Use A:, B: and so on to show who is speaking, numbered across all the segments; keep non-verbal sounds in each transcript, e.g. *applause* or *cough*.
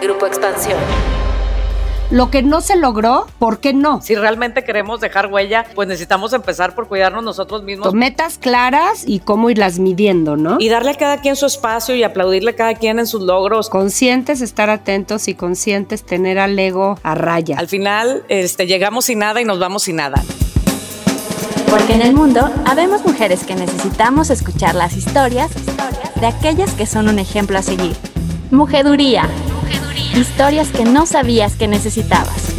A: Grupo Expansión.
B: Lo que no se logró, ¿por qué no?
C: Si realmente queremos dejar huella, pues necesitamos empezar por cuidarnos nosotros mismos.
B: Metas claras y cómo irlas midiendo, ¿no?
C: Y darle a cada quien su espacio y aplaudirle a cada quien en sus logros.
B: Conscientes, estar atentos y conscientes, tener al ego a raya.
C: Al final, este, llegamos sin nada y nos vamos sin nada.
A: Porque en el mundo habemos mujeres que necesitamos escuchar las historias de aquellas que son un ejemplo a seguir. Mujeduría. Historias que no sabías que necesitabas.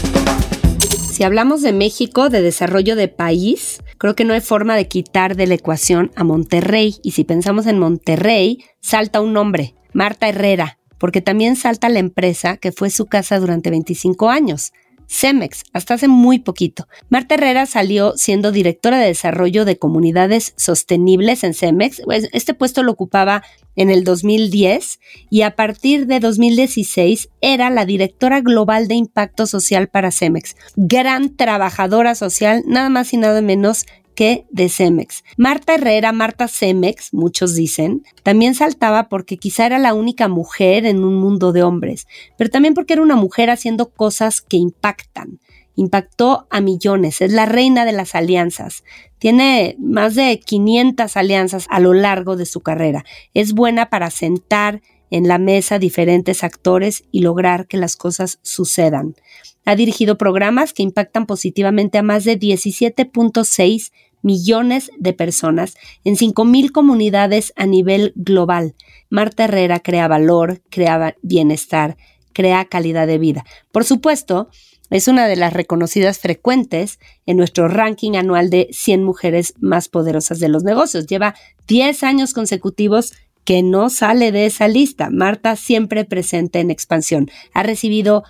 B: Si hablamos de México, de desarrollo de país, creo que no hay forma de quitar de la ecuación a Monterrey. Y si pensamos en Monterrey, salta un nombre, Marta Herrera, porque también salta la empresa que fue su casa durante 25 años. Cemex, hasta hace muy poquito. Marta Herrera salió siendo directora de desarrollo de comunidades sostenibles en Cemex. Pues, este puesto lo ocupaba en el 2010 y a partir de 2016 era la directora global de impacto social para Cemex. Gran trabajadora social, nada más y nada menos que de Cemex. Marta Herrera, Marta Cemex, muchos dicen, también saltaba porque quizá era la única mujer en un mundo de hombres, pero también porque era una mujer haciendo cosas que impactan. Impactó a millones, es la reina de las alianzas. Tiene más de 500 alianzas a lo largo de su carrera. Es buena para sentar en la mesa diferentes actores y lograr que las cosas sucedan. Ha dirigido programas que impactan positivamente a más de 17.6 millones de personas en 5.000 comunidades a nivel global. Marta Herrera crea valor, crea bienestar, crea calidad de vida. Por supuesto, es una de las reconocidas frecuentes en nuestro ranking anual de 100 mujeres más poderosas de los negocios. Lleva 10 años consecutivos que no sale de esa lista. Marta siempre presente en expansión. Ha recibido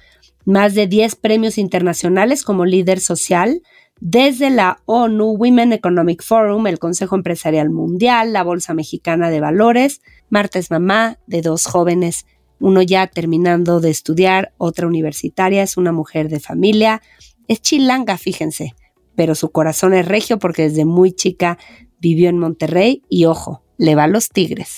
B: más de 10 premios internacionales como líder social, desde la ONU Women Economic Forum, el Consejo Empresarial Mundial, la Bolsa Mexicana de Valores. Marta es mamá de dos jóvenes, uno ya terminando de estudiar, otra universitaria, es una mujer de familia. Es chilanga, fíjense, pero su corazón es regio porque desde muy chica vivió en Monterrey y ojo, le va a los tigres.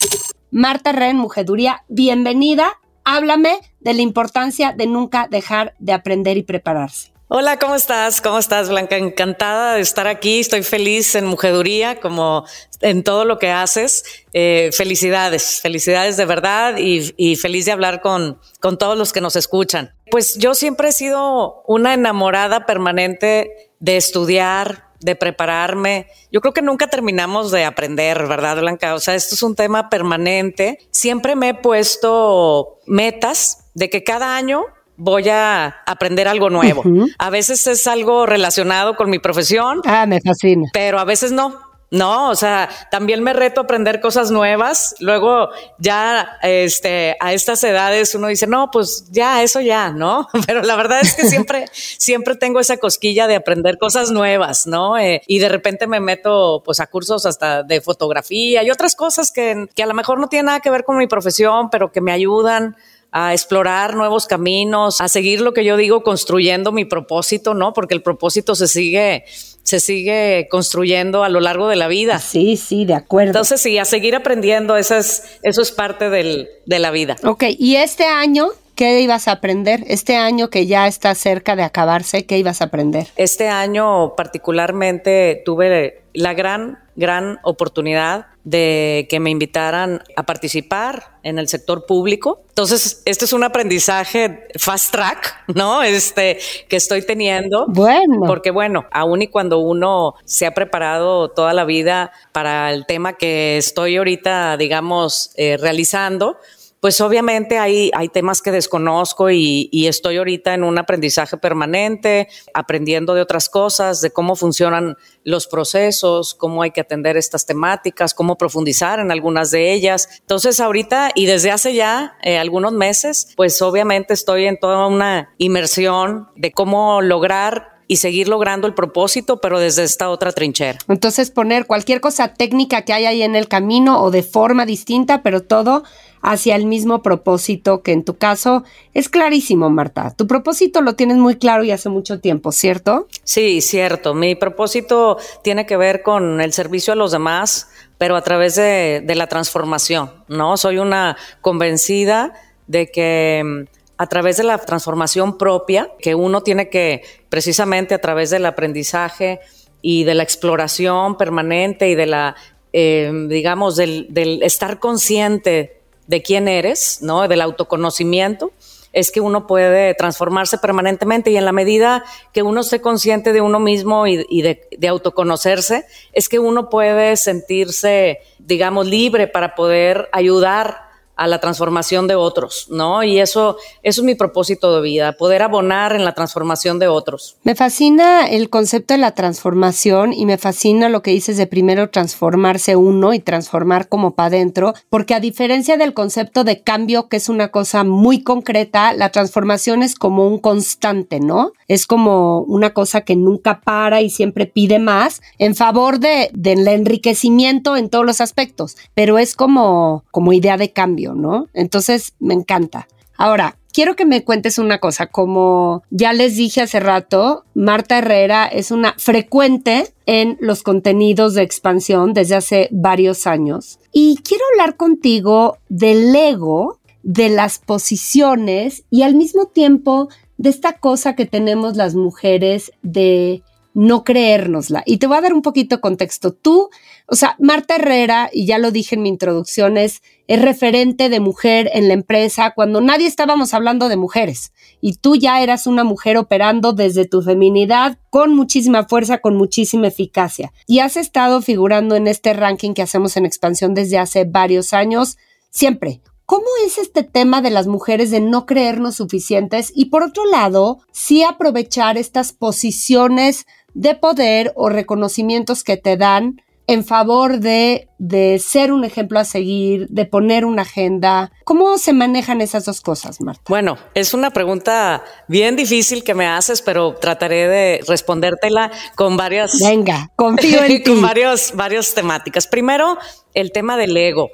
B: Marta Ren, Mujeduría, bienvenida. Háblame de la importancia de nunca dejar de aprender y prepararse.
C: Hola, ¿cómo estás? ¿Cómo estás, Blanca? Encantada de estar aquí. Estoy feliz en Mujeduría, como en todo lo que haces. Eh, felicidades, felicidades de verdad y, feliz de hablar con, con todos los que nos escuchan. Pues yo siempre he sido una enamorada permanente de estudiar, de prepararme. Yo creo que nunca terminamos de aprender, ¿verdad, Blanca? O sea, esto es un tema permanente. Siempre me he puesto metas de que cada año voy a aprender algo nuevo. A veces es algo relacionado con mi profesión.
B: Ah, me fascina.
C: Pero a veces no. No, o sea, también me reto a aprender cosas nuevas. Luego ya, este, a estas edades uno dice, no, pues ya, eso ya, ¿no? *laughs* Pero la verdad es que *laughs* siempre, siempre tengo esa cosquilla de aprender cosas nuevas, ¿no? Eh, y de repente me meto, pues, a cursos hasta de fotografía y otras cosas que, que a lo mejor no tienen nada que ver con mi profesión, pero que me ayudan a explorar nuevos caminos, a seguir lo que yo digo, construyendo mi propósito, ¿no? Porque el propósito se sigue, se sigue construyendo a lo largo de la vida.
B: Sí, sí, de acuerdo.
C: Entonces, sí, a seguir aprendiendo, eso es, eso es parte del, de la vida.
B: Ok, y este año, ¿qué ibas a aprender? Este año que ya está cerca de acabarse, ¿qué ibas a aprender?
C: Este año particularmente tuve la gran, gran oportunidad de que me invitaran a participar en el sector público. Entonces, este es un aprendizaje fast track, ¿no? Este que estoy teniendo.
B: Bueno.
C: Porque bueno, aún y cuando uno se ha preparado toda la vida para el tema que estoy ahorita, digamos, eh, realizando, pues obviamente hay, hay temas que desconozco y, estoy ahorita en un aprendizaje permanente, aprendiendo de otras cosas, de cómo funcionan los procesos, cómo hay que atender estas temáticas, cómo profundizar en algunas de ellas. Entonces ahorita y desde hace ya eh, algunos meses, pues obviamente estoy en toda una inmersión de cómo lograr y seguir logrando el propósito, pero desde esta otra trinchera.
B: Entonces poner cualquier cosa técnica que hay ahí en el camino o de forma distinta, pero todo hacia el mismo propósito que en tu caso es clarísimo, Marta. Tu propósito lo tienes muy claro y hace mucho tiempo, ¿cierto?
C: Sí, cierto. Mi propósito tiene que ver con el servicio a los demás, pero a través de, la transformación, ¿no? Soy una convencida de que a través de la transformación propia que uno tiene que, precisamente a través del aprendizaje y de la exploración permanente y de la, eh, digamos, del estar consciente de quién eres, ¿no? Del autoconocimiento es que uno puede transformarse permanentemente y en la medida que uno esté consciente de uno mismo y, de, de, autoconocerse, es que uno puede sentirse, digamos, libre para poder ayudar a la transformación de otros, ¿no? Y eso, eso es mi propósito de vida, poder abonar en la transformación de otros.
B: Me fascina el concepto de la transformación y me fascina lo que dices de primero transformarse uno y transformar como para adentro, porque a diferencia del concepto de cambio, que es una cosa muy concreta, la transformación es como un constante, ¿no? Es como una cosa que nunca para y siempre pide más en favor de, del enriquecimiento en todos los aspectos, pero es como, como idea de cambio. ¿No? Entonces, me encanta. Ahora, quiero que me cuentes una cosa. Como ya les dije hace rato, Marta Herrera es una frecuente en los contenidos de expansión desde hace varios años. Y quiero hablar contigo del ego, de las posiciones y al mismo tiempo de esta cosa que tenemos las mujeres de no creérnosla. Y te voy a dar un poquito de contexto. Tú, o sea, Marta Herrera, y ya lo dije en mi introducción, es, referente de mujer en la empresa cuando nadie estábamos hablando de mujeres. Y tú ya eras una mujer operando desde tu feminidad con muchísima fuerza, con muchísima eficacia. Y has estado figurando en este ranking que hacemos en expansión desde hace varios años, siempre. ¿Cómo es este tema de las mujeres de no creernos suficientes? Y por otro lado, sí aprovechar estas posiciones de poder o reconocimientos que te dan en favor de, de, ser un ejemplo a seguir, de poner una agenda. ¿Cómo se manejan esas dos cosas, Marta?
C: Bueno, es una pregunta bien difícil que me haces, pero trataré de respondértela con varias...
B: Venga, confío en *laughs* ti.
C: con varios, varias temáticas. Primero, el tema del ego.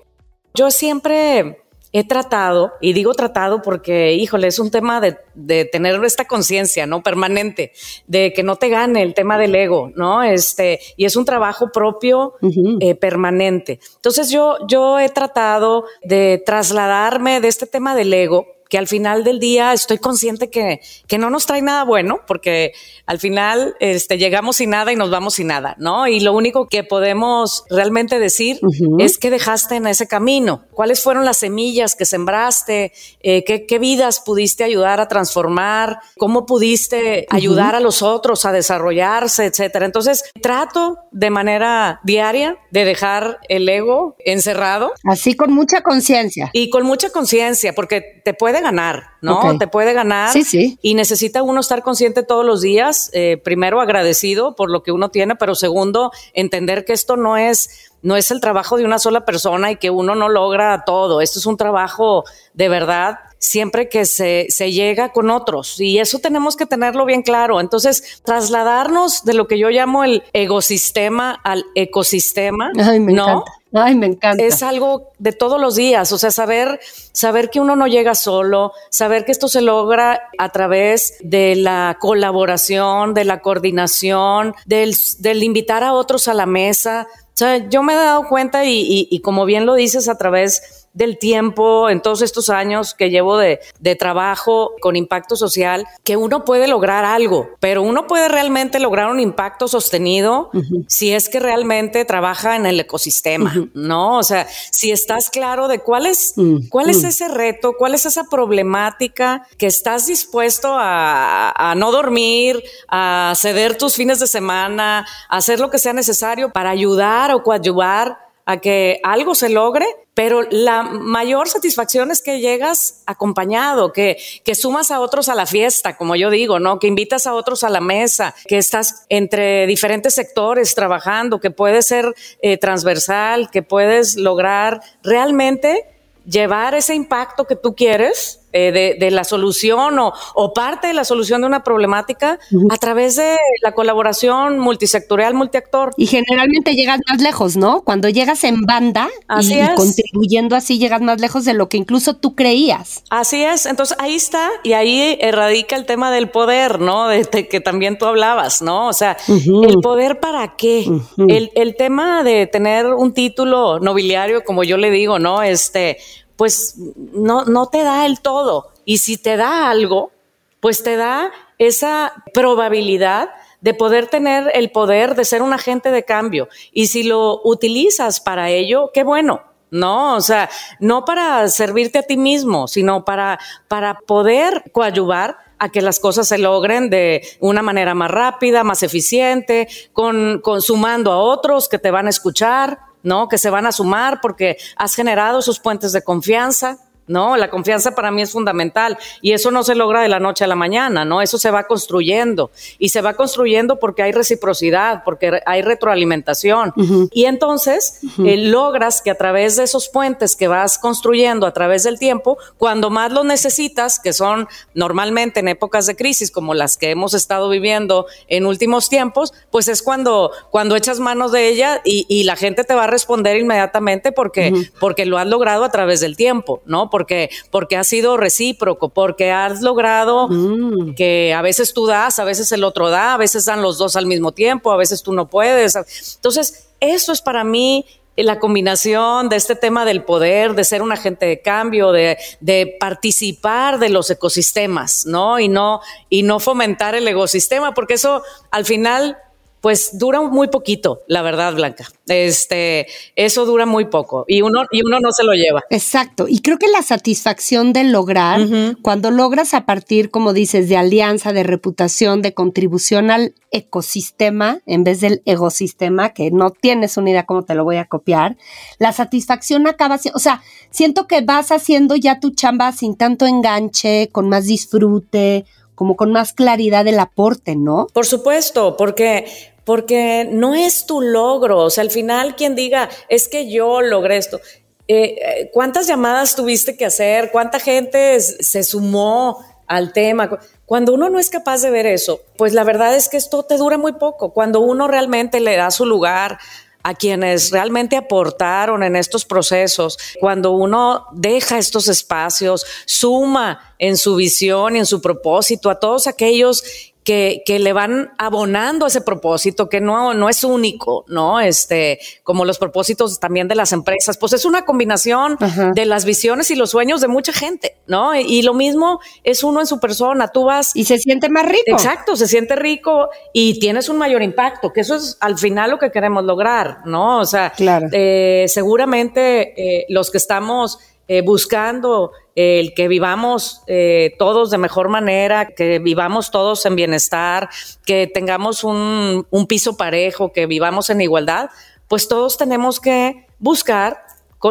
C: Yo siempre he tratado, y digo tratado porque, híjole, es un tema de, de tener esta conciencia, ¿no? Permanente, de que no te gane el tema del ego, ¿no? Este, y es un trabajo propio eh, permanente. Entonces yo, yo he tratado de trasladarme de este tema del ego que al final del día estoy consciente que, que no nos trae nada bueno, porque al final este, llegamos sin nada y nos vamos sin nada, ¿no? Y lo único que podemos realmente decir es que dejaste en ese camino, cuáles fueron las semillas que sembraste, eh, qué, qué, vidas pudiste ayudar a transformar, cómo pudiste ayudar a los otros a desarrollarse, etcétera. Entonces, trato de manera diaria de dejar el ego encerrado.
B: Así con mucha conciencia.
C: Y con mucha conciencia, porque te puede ganar, ¿no? Te puede ganar.
B: Sí, sí.
C: Y necesita uno estar consciente todos los días, eh, primero agradecido por lo que uno tiene, pero segundo, entender que esto no es, no es el trabajo de una sola persona y que uno no logra todo. Esto es un trabajo de verdad siempre que se, se, llega con otros. Y eso tenemos que tenerlo bien claro. Entonces, trasladarnos de lo que yo llamo el ecosistema al ecosistema,
B: Ay, me
C: ¿no?
B: Encanta. Ay, me encanta.
C: Es algo de todos los días, o sea, saber, saber que uno no llega solo, saber que esto se logra a través de la colaboración, de la coordinación, del, del invitar a otros a la mesa. O sea, yo me he dado cuenta y, como bien lo dices a través del tiempo, en todos estos años que llevo de, de, trabajo con impacto social, que uno puede lograr algo, pero uno puede realmente lograr un impacto sostenido uh -huh. si es que realmente trabaja en el ecosistema, uh -huh. ¿no? O sea, si estás claro de cuál es, uh -huh. cuál es ese reto, cuál es esa problemática que estás dispuesto a, a no dormir, a ceder tus fines de semana, a hacer lo que sea necesario para ayudar o coadyuvar a que algo se logre, pero la mayor satisfacción es que llegas acompañado, que, que sumas a otros a la fiesta, como yo digo, ¿no? Que invitas a otros a la mesa, que estás entre diferentes sectores trabajando, que puedes ser eh, transversal, que puedes lograr realmente llevar ese impacto que tú quieres eh, de, de, la solución o, o, parte de la solución de una problemática uh -huh. a través de la colaboración multisectorial, multiactor.
B: Y generalmente llegas más lejos, ¿no? Cuando llegas en banda
C: así
B: y,
C: es.
B: contribuyendo así llegas más lejos de lo que incluso tú creías.
C: Así es. Entonces ahí está y ahí radica el tema del poder, ¿no? De, de que también tú hablabas, ¿no? O sea, uh -huh. el poder para qué. Uh -huh. el, el tema de tener un título nobiliario, como yo le digo, ¿no? Este, pues no, no te da el todo. Y si te da algo, pues te da esa probabilidad de poder tener el poder de ser un agente de cambio. Y si lo utilizas para ello, qué bueno. No, o sea, no para servirte a ti mismo, sino para, para poder coadyuvar a que las cosas se logren de una manera más rápida, más eficiente, con, consumando a otros que te van a escuchar, ¿no? Que se van a sumar porque has generado esos puentes de confianza. ¿No? La confianza para mí es fundamental y eso no se logra de la noche a la mañana, ¿no? Eso se va construyendo y se va construyendo porque hay reciprocidad, porque hay retroalimentación y entonces eh, logras que a través de esos puentes que vas construyendo a través del tiempo, cuando más lo necesitas, que son normalmente en épocas de crisis como las que hemos estado viviendo en últimos tiempos, pues es cuando, cuando echas manos de ella y, la gente te va a responder inmediatamente porque, porque lo has logrado a través del tiempo, ¿no? Porque, porque ha sido recíproco, porque has logrado mm. que a veces tú das, a veces el otro da, a veces dan los dos al mismo tiempo, a veces tú no puedes. Entonces, eso es para mí la combinación de este tema del poder, de ser un agente de cambio, de, de, participar de los ecosistemas, ¿no? Y no, y no fomentar el ecosistema, porque eso al final pues dura muy poquito, la verdad, Blanca. Este, eso dura muy poco y uno, y uno no se lo lleva.
B: Exacto. Y creo que la satisfacción de lograr, cuando logras a partir, como dices, de alianza, de reputación, de contribución al ecosistema, en vez del ecosistema, que no tienes una idea cómo te lo voy a copiar, la satisfacción acaba siendo, o sea, siento que vas haciendo ya tu chamba sin tanto enganche, con más disfrute, como con más claridad del aporte, ¿no?
C: Por supuesto, porque porque no es tu logro. O sea, al final quien diga, es que yo logré esto. Eh, eh, ¿Cuántas llamadas tuviste que hacer? ¿Cuánta gente se sumó al tema? Cuando uno no es capaz de ver eso, pues la verdad es que esto te dura muy poco. Cuando uno realmente le da su lugar a quienes realmente aportaron en estos procesos, cuando uno deja estos espacios, suma en su visión y en su propósito a todos aquellos que, que, le van abonando ese propósito que no, no es único, ¿no? Este, como los propósitos también de las empresas, pues es una combinación de las visiones y los sueños de mucha gente, ¿no? Y, lo mismo es uno en su persona, tú vas...
B: Y se siente más rico.
C: Exacto, se siente rico y tienes un mayor impacto, que eso es al final lo que queremos lograr, ¿no? O sea, eh, seguramente eh, los que estamos eh, buscando el que vivamos eh, todos de mejor manera, que vivamos todos en bienestar, que tengamos un, piso parejo, que vivamos en igualdad, pues todos tenemos que buscar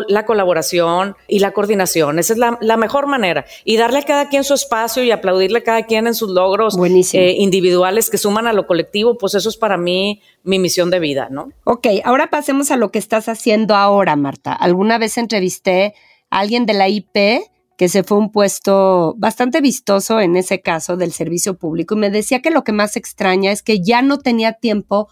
C: la colaboración y la coordinación. Esa es la, mejor manera. Y darle a cada quien su espacio y aplaudirle a cada quien en sus logros eh, individuales que suman a lo colectivo, pues eso es para mí mi misión de vida, ¿no?
B: Ok, ahora pasemos a lo que estás haciendo ahora, Marta. Alguna vez entrevisté alguien de la IP que se fue un puesto bastante vistoso en ese caso del servicio público y me decía que lo que más extraña es que ya no tenía tiempo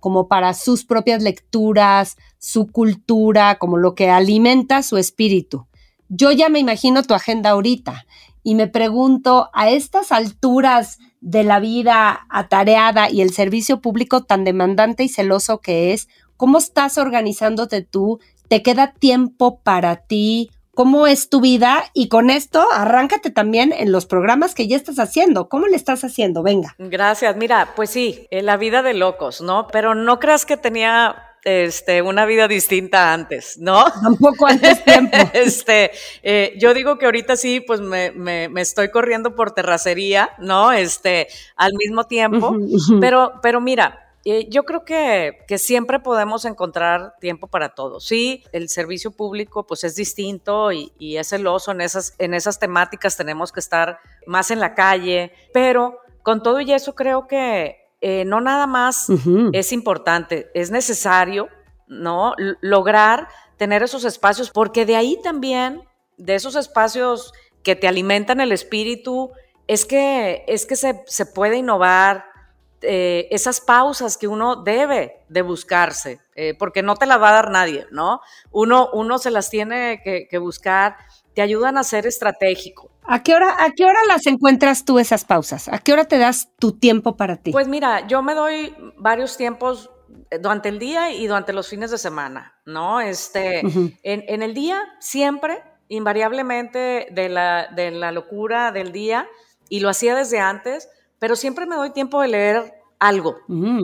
B: como para sus propias lecturas, su cultura, como lo que alimenta su espíritu. Yo ya me imagino tu agenda ahorita y me pregunto, a estas alturas de la vida atareada y el servicio público tan demandante y celoso que es, ¿cómo estás organizándote tú? ¿Te queda tiempo para ti? Cómo es tu vida y con esto arráncate también en los programas que ya estás haciendo. ¿Cómo le estás haciendo? Venga.
C: Gracias. Mira, pues sí, en la vida de locos, ¿no? Pero no creas que tenía este, una vida distinta antes, ¿no?
B: Tampoco antes tiempo. *laughs*
C: este, eh, yo digo que ahorita sí, pues me, me, me, estoy corriendo por terracería, ¿no? Este, al mismo tiempo. Pero, pero mira, eh, yo creo que, que, siempre podemos encontrar tiempo para todo. Sí, el servicio público pues es distinto y, y, es celoso en esas, en esas temáticas, tenemos que estar más en la calle, pero con todo y eso creo que eh, no nada más es importante, es necesario, ¿no? lograr tener esos espacios, porque de ahí también, de esos espacios que te alimentan el espíritu, es que, es que se, se puede innovar, eh, esas pausas que uno debe de buscarse, eh, porque no te las va a dar nadie, ¿no? Uno, uno se las tiene que, buscar, te ayudan a ser estratégico.
B: ¿A qué, hora, ¿A qué hora las encuentras tú esas pausas? ¿A qué hora te das tu tiempo para ti?
C: Pues mira, yo me doy varios tiempos eh, durante el día y durante los fines de semana, ¿no? Este, en, en, el día siempre invariablemente de la, de la locura del día y lo hacía desde antes, pero siempre me doy tiempo de leer algo,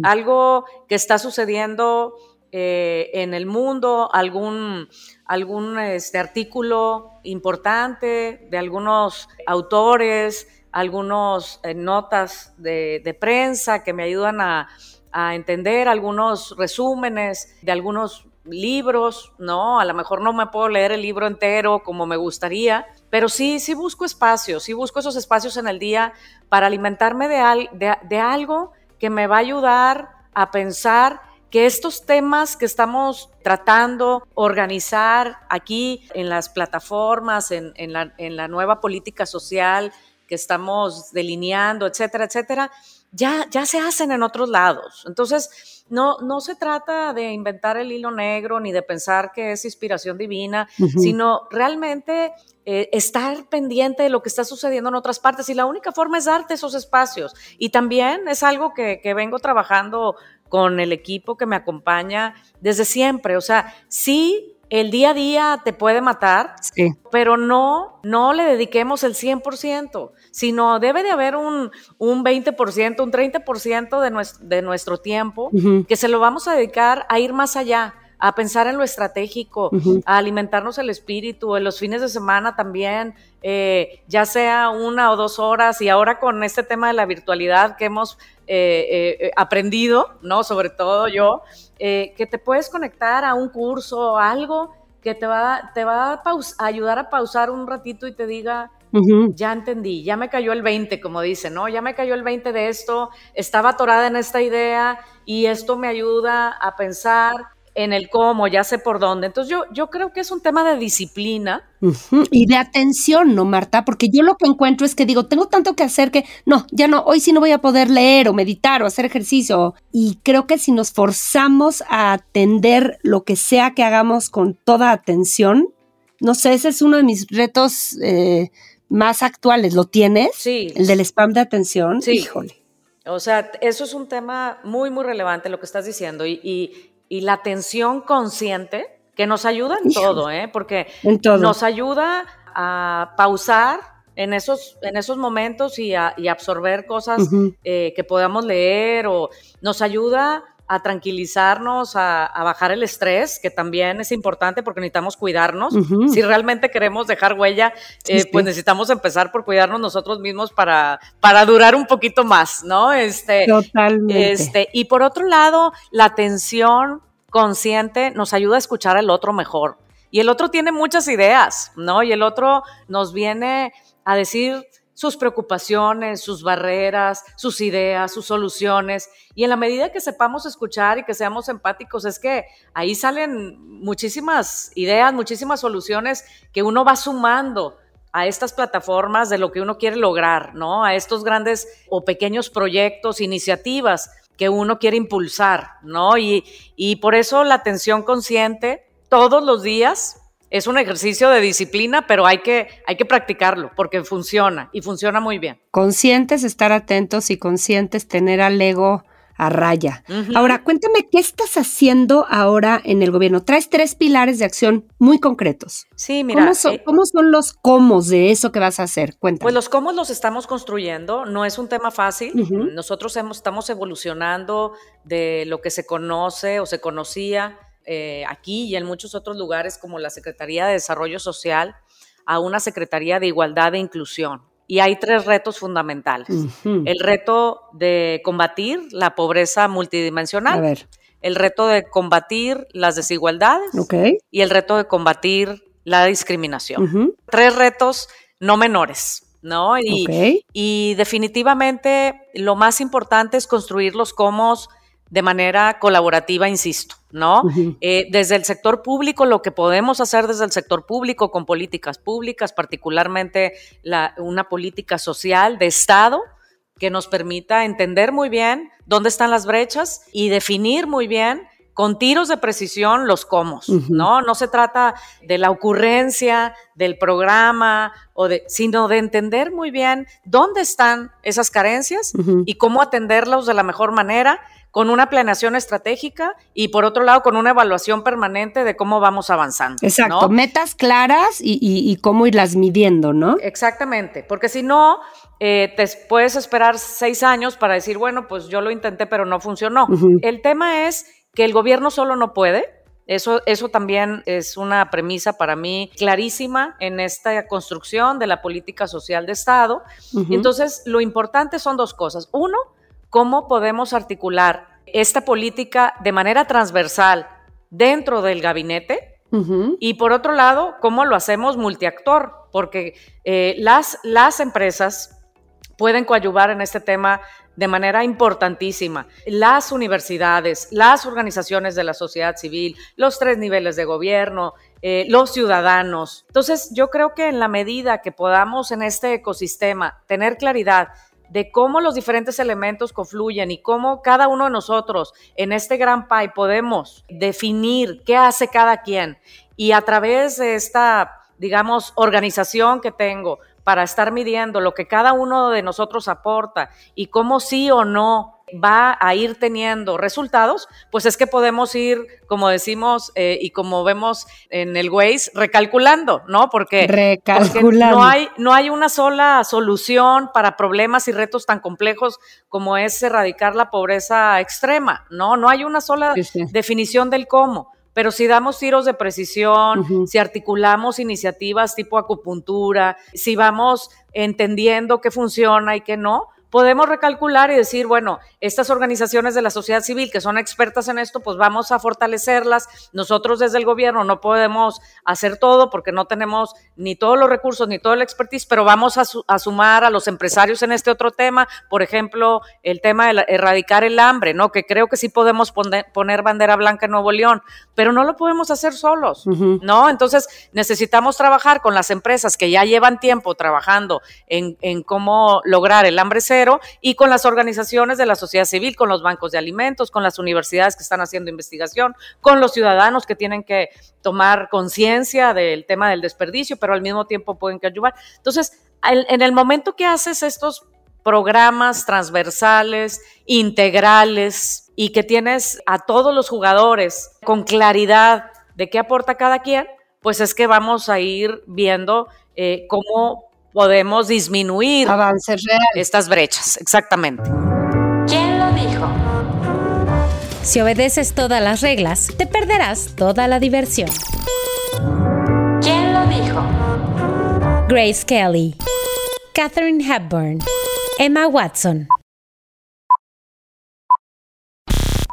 C: algo que está sucediendo eh, en el mundo, algún, algún este, artículo importante de algunos autores, algunas eh, notas de, prensa que me ayudan a, a entender algunos resúmenes de algunos libros, ¿no? A lo mejor no me puedo leer el libro entero como me gustaría, pero sí, sí busco espacios, sí busco esos espacios en el día para alimentarme de, de, algo que me va a ayudar a pensar que estos temas que estamos tratando, organizar aquí en las plataformas, en, la, nueva política social que estamos delineando, etcétera, etcétera, ya se hacen en otros lados. Entonces, no, no se trata de inventar el hilo negro ni de pensar que es inspiración divina, sino realmente eh, estar pendiente de lo que está sucediendo en otras partes. Y la única forma es darte esos espacios. Y también es algo que, que vengo trabajando con el equipo que me acompaña desde siempre. O sea, sí el día a día te puede matar, pero no, no le dediquemos el 100%, sino debe de haber un, un 20%, un 30% de nuestro, de nuestro tiempo que se lo vamos a dedicar a ir más allá, a pensar en lo estratégico, a alimentarnos el espíritu, en los fines de semana también, eh, ya sea una o dos horas, y ahora con este tema de la virtualidad que hemos eh, eh, aprendido, ¿no? Sobre todo yo, que te puedes conectar a un curso, algo que te va, te va a, ayudar a pausar un ratito y te diga, ya entendí, ya me cayó el 20, como dice, ¿no? Ya me cayó el 20 de esto, estaba atorada en esta idea y esto me ayuda a pensar en el cómo, ya sé por dónde. Entonces yo, yo creo que es un tema de disciplina.
B: Y de atención, ¿no, Marta? Porque yo lo que encuentro es que digo, tengo tanto que hacer que no, ya no, hoy sí no voy a poder leer o meditar o hacer ejercicio. Y creo que si nos forzamos a atender lo que sea que hagamos con toda atención, no sé, ese es uno de mis retos eh, más actuales. ¿Lo tienes?
C: Sí.
B: El del spam de atención.
C: Sí. Híjole. O sea, eso es un tema muy, muy relevante lo que estás diciendo. y y la atención consciente, que nos ayuda en todo, ¿eh? porque nos ayuda a pausar en esos, en esos momentos y, a, absorber cosas eh, que podamos leer o nos ayuda a tranquilizarnos, a, bajar el estrés, que también es importante porque necesitamos cuidarnos. Si realmente queremos dejar huella, eh, pues necesitamos empezar por cuidarnos nosotros mismos para, para durar un poquito más, ¿no?
B: Este, Totalmente.
C: Este, y por otro lado, la atención consciente nos ayuda a escuchar al otro mejor. Y el otro tiene muchas ideas, ¿no? Y el otro nos viene a decir sus preocupaciones, sus barreras, sus ideas, sus soluciones. Y en la medida que sepamos escuchar y que seamos empáticos, es que ahí salen muchísimas ideas, muchísimas soluciones que uno va sumando a estas plataformas de lo que uno quiere lograr, ¿no? A estos grandes o pequeños proyectos, iniciativas que uno quiere impulsar, ¿no? Y, y por eso la atención consciente todos los días es un ejercicio de disciplina, pero hay que, hay que practicarlo porque funciona y funciona muy bien.
B: Conscientes, estar atentos y conscientes, tener al ego a raya. Ahora, cuéntame, ¿qué estás haciendo ahora en el gobierno? Traes tres pilares de acción muy concretos.
C: Sí, mira.
B: ¿Cómo son, eh, son los cómo de eso que vas a hacer? Cuéntame.
C: Pues los cómo los estamos construyendo, no es un tema fácil. Nosotros hemos, estamos evolucionando de lo que se conoce o se conocía eh, aquí y en muchos otros lugares como la Secretaría de Desarrollo Social a una Secretaría de Igualdad e Inclusión. Y hay tres retos fundamentales. El reto de combatir la pobreza multidimensional. El reto de combatir las desigualdades. Y el reto de combatir la discriminación. Tres retos no menores. ¿no? Y, y definitivamente lo más importante es construir los comos de manera colaborativa, insisto, ¿no? Eh, desde el sector público, lo que podemos hacer desde el sector público con políticas públicas, particularmente una política social de Estado que nos permita entender muy bien dónde están las brechas y definir muy bien con tiros de precisión los comos, ¿no? No se trata de la ocurrencia del programa o de, sino de entender muy bien dónde están esas carencias y cómo atenderlos de la mejor manera con una planeación estratégica y por otro lado con una evaluación permanente de cómo vamos avanzando.
B: Exacto, metas claras y, cómo irlas midiendo, ¿no?
C: Exactamente, porque si no, eh, te puedes esperar seis años para decir, bueno, pues yo lo intenté pero no funcionó. El tema es que el gobierno solo no puede, eso, eso, también es una premisa para mí clarísima en esta construcción de la política social de Estado. Entonces, lo importante son dos cosas. Uno, cómo podemos articular esta política de manera transversal dentro del gabinete y por otro lado, cómo lo hacemos multiactor, porque eh, las, las empresas pueden coadyuvar en este tema de manera importantísima. Las universidades, las organizaciones de la sociedad civil, los tres niveles de gobierno, eh, los ciudadanos. Entonces, yo creo que en la medida que podamos en este ecosistema tener claridad de cómo los diferentes elementos confluyen y cómo cada uno de nosotros en este gran PAI podemos definir qué hace cada quien y a través de esta, digamos, organización que tengo para estar midiendo lo que cada uno de nosotros aporta y cómo sí o no va a ir teniendo resultados, pues es que podemos ir, como decimos eh, y como vemos en el Waze, recalculando, ¿no? Porque,
B: recalculando.
C: no, hay, no hay una sola solución para problemas y retos tan complejos como es erradicar la pobreza extrema, ¿no? No hay una sola definición del cómo pero si damos tiros de precisión, si articulamos iniciativas tipo acupuntura, si vamos entendiendo qué funciona y qué no, podemos recalcular y decir, bueno, estas organizaciones de la sociedad civil que son expertas en esto, pues vamos a fortalecerlas. Nosotros desde el gobierno no podemos hacer todo porque no tenemos ni todos los recursos ni todo el expertise, pero vamos a, sumar a los empresarios en este otro tema, por ejemplo, el tema de erradicar el hambre, ¿no? Que creo que sí podemos poner, bandera blanca en Nuevo León, pero no lo podemos hacer solos, ¿no? Entonces necesitamos trabajar con las empresas que ya llevan tiempo trabajando en, en cómo lograr el hambre cero y con las organizaciones de la sociedad civil, con los bancos de alimentos, con las universidades que están haciendo investigación, con los ciudadanos que tienen que tomar conciencia del tema del desperdicio, pero al mismo tiempo pueden que ayudar. Entonces, en el momento que haces estos programas transversales, integrales y que tienes a todos los jugadores con claridad de qué aporta cada quien, pues es que vamos a ir viendo eh, cómo podemos disminuir estas brechas. Exactamente.
A: ¿Quién lo dijo?
D: Si obedeces todas las reglas, te perderás toda la diversión.
A: ¿Quién lo dijo?
D: Grace Kelly, Catherine Hepburn, Emma Watson.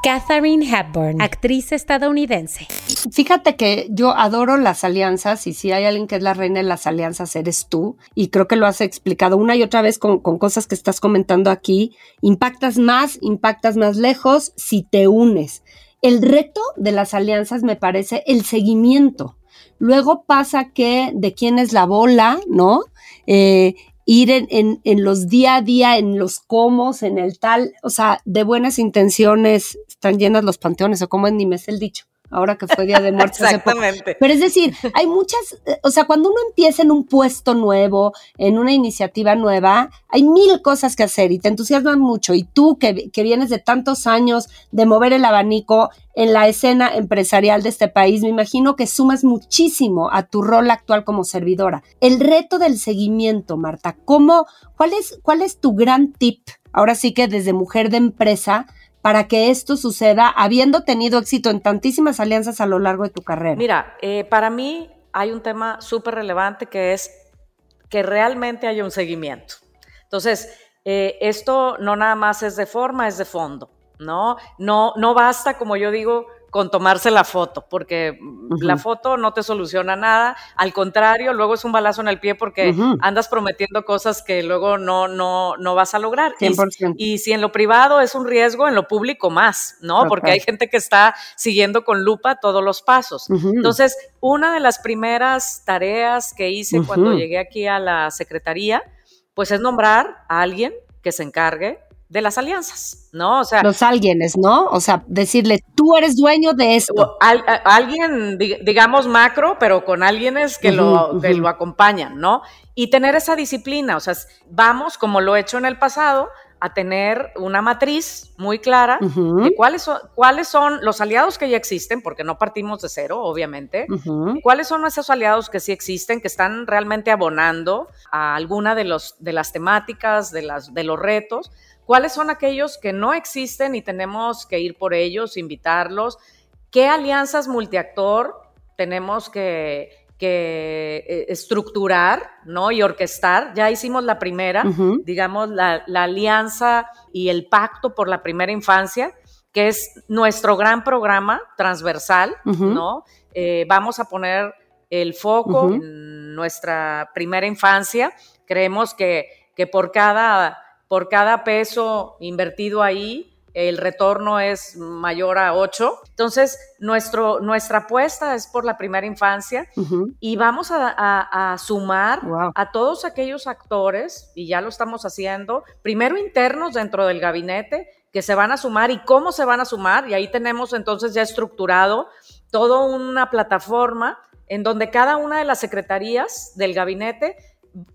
D: Catherine Hepburn, actriz estadounidense.
B: Fíjate que yo adoro las alianzas y si hay alguien que es la reina de las alianzas eres tú y creo que lo has explicado una y otra vez con, cosas que estás comentando aquí. Impactas más, impactas más lejos si te unes. El reto de las alianzas me parece el seguimiento. Luego pasa que de quién es la bola, ¿no? Eh, ir en, los día a día, en los cómo, en el tal, o sea, de buenas intenciones están llenas los panteones, o como en ni me el dicho ahora que fue Día de Muertos.
C: Exactamente.
B: Pero es decir, hay muchas, eh, o sea, cuando uno empieza en un puesto nuevo, en una iniciativa nueva, hay mil cosas que hacer y te entusiasman mucho. Y tú que, que vienes de tantos años de mover el abanico en la escena empresarial de este país, me imagino que sumas muchísimo a tu rol actual como servidora. El reto del seguimiento, Marta, ¿cómo, cuál es, cuál es tu gran tip? Ahora sí que desde mujer de empresa, para que esto suceda, habiendo tenido éxito en tantísimas alianzas a lo largo de tu carrera?
C: Mira, eh, para mí hay un tema súper relevante que es que realmente haya un seguimiento. Entonces, eh, esto no nada más es de forma, es de fondo, ¿no? No, no basta, como yo digo, con tomarse la foto, porque la foto no te soluciona nada, al contrario, luego es un balazo en el pie porque andas prometiendo cosas que luego no, no, no vas a lograr. Y, si en lo privado es un riesgo, en lo público más, ¿no? Porque hay gente que está siguiendo con lupa todos los pasos. Entonces, una de las primeras tareas que hice cuando llegué aquí a la secretaría, pues es nombrar a alguien que se encargue de las alianzas, ¿no? O sea,
B: los alguienes, ¿no? O sea, decirle, tú eres dueño de esto.
C: alguien, digamos macro, pero con alguienes que, lo, que lo acompañan, ¿no? Y tener esa disciplina, o sea, vamos, como lo he hecho en el pasado, a tener una matriz muy clara de cuáles son, cuáles son los aliados que ya existen, porque no partimos de cero, obviamente, cuáles son esos aliados que sí existen, que están realmente abonando a alguna de, los, de las temáticas, de, las, de los retos, cuáles son aquellos que no existen y tenemos que ir por ellos, invitarlos, qué alianzas multiactor tenemos que, que eh, estructurar ¿no? y orquestar. Ya hicimos la primera, digamos, la, alianza y el pacto por la primera infancia, que es nuestro gran programa transversal, ¿no? Eh, vamos a poner el foco en nuestra primera infancia. Creemos que, que por, cada, por cada peso invertido ahí, el retorno es mayor a 8. Entonces, nuestro, nuestra apuesta es por la primera infancia y vamos a, sumar a todos aquellos actores, y ya lo estamos haciendo, primero internos dentro del gabinete, que se van a sumar y cómo se van a sumar, y ahí tenemos entonces ya estructurado toda una plataforma en donde cada una de las secretarías del gabinete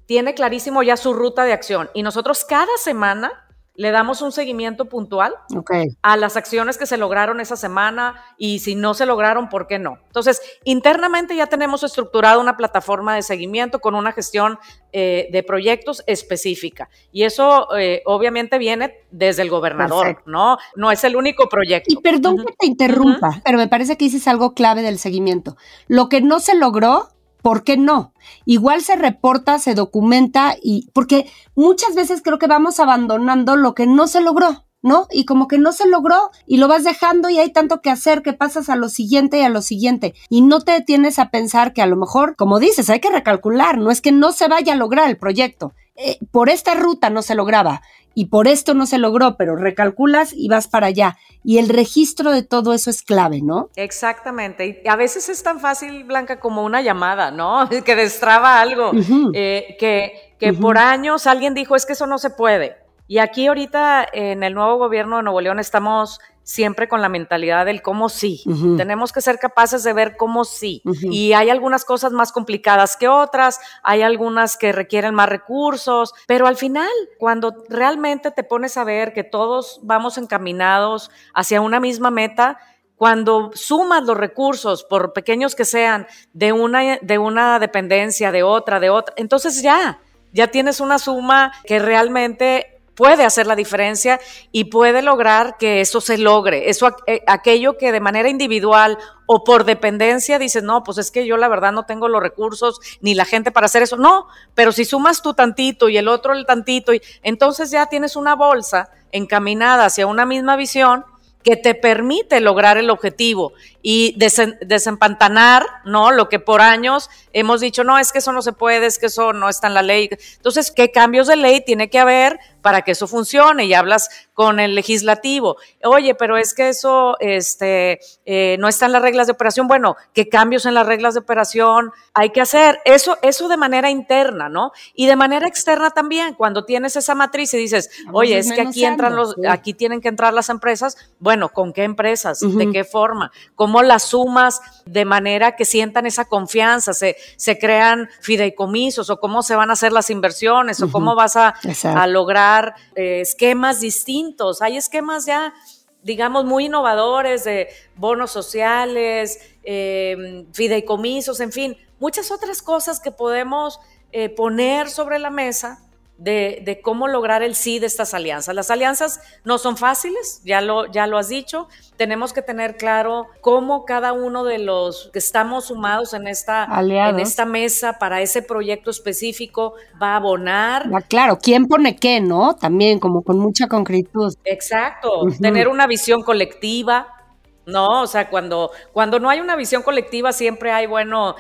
C: tiene clarísimo ya su ruta de acción y nosotros cada semana le damos un seguimiento puntual a las acciones que se lograron esa semana y si no se lograron, ¿por qué no? Entonces, internamente ya tenemos estructurado una plataforma de seguimiento con una gestión eh, de proyectos específica. Y eso eh, obviamente viene desde el gobernador, ¿no? No es el único proyecto.
B: Y perdón que te interrumpa, pero me parece que dices algo clave del seguimiento. Lo que no se logró ¿Por qué no? Igual se reporta, se documenta y porque muchas veces creo que vamos abandonando lo que no se logró, ¿no? Y como que no se logró y lo vas dejando y hay tanto que hacer que pasas a lo siguiente y a lo siguiente y no te detienes a pensar que a lo mejor, como dices, hay que recalcular, no es que no se vaya a lograr el proyecto. Eh, por esta ruta no se lograba y por esto no se logró, pero recalculas y vas para allá. Y el registro de todo eso es clave, ¿no?
C: Exactamente. Y a veces es tan fácil, Blanca, como una llamada, ¿no? *laughs* que destraba algo, eh, que, que por años alguien dijo, es que eso no se puede. Y aquí ahorita en el nuevo gobierno de Nuevo León estamos siempre con la mentalidad del cómo sí. Tenemos que ser capaces de ver cómo sí. Y hay algunas cosas más complicadas que otras, hay algunas que requieren más recursos, pero al final, cuando realmente te pones a ver que todos vamos encaminados hacia una misma meta, cuando sumas los recursos, por pequeños que sean, de una, de una dependencia, de otra, de otra, entonces ya, ya tienes una suma que realmente puede hacer la diferencia y puede lograr que eso se logre. Eso, eh, aquello que de manera individual o por dependencia dices, no, pues es que yo la verdad no tengo los recursos ni la gente para hacer eso. No, pero si sumas tú tantito y el otro el tantito, y entonces ya tienes una bolsa encaminada hacia una misma visión que te permite lograr el objetivo y desempantanar, ¿no? Lo que por años hemos dicho, no, es que eso no se puede, es que eso no está en la ley. Entonces, ¿qué cambios de ley tiene que haber para que eso funcione? Y hablas con el legislativo. Oye, pero es que eso este, eh, no está en las reglas de operación. Bueno, ¿qué cambios en las reglas de operación hay que hacer? Eso, eso de manera interna, ¿no? Y de manera externa también, cuando tienes esa matriz y dices, oye, es que aquí entran los, aquí tienen que entrar las empresas. Bueno, ¿con qué empresas? ¿De qué forma? ¿Cómo cómo las sumas de manera que sientan esa confianza, se, se crean fideicomisos o cómo se van a hacer las inversiones o cómo vas a, lograr eh, esquemas distintos. Hay esquemas ya digamos, muy innovadores de bonos sociales, em, fideicomisos, en fin, muchas otras cosas que podemos eh, poner sobre la mesa de, cómo lograr el sí de estas alianzas. Las alianzas no son fáciles, ya lo, ya lo has dicho. Tenemos que tener claro cómo cada uno de los que estamos sumados en esta, en esta mesa para ese proyecto específico va a abonar.
B: Ah, claro, ¿quién pone qué, no? También como con mucha concretud.
C: Exacto, tener una visión colectiva, no, o sea, cuando, cuando no hay una visión colectiva siempre hay, bueno,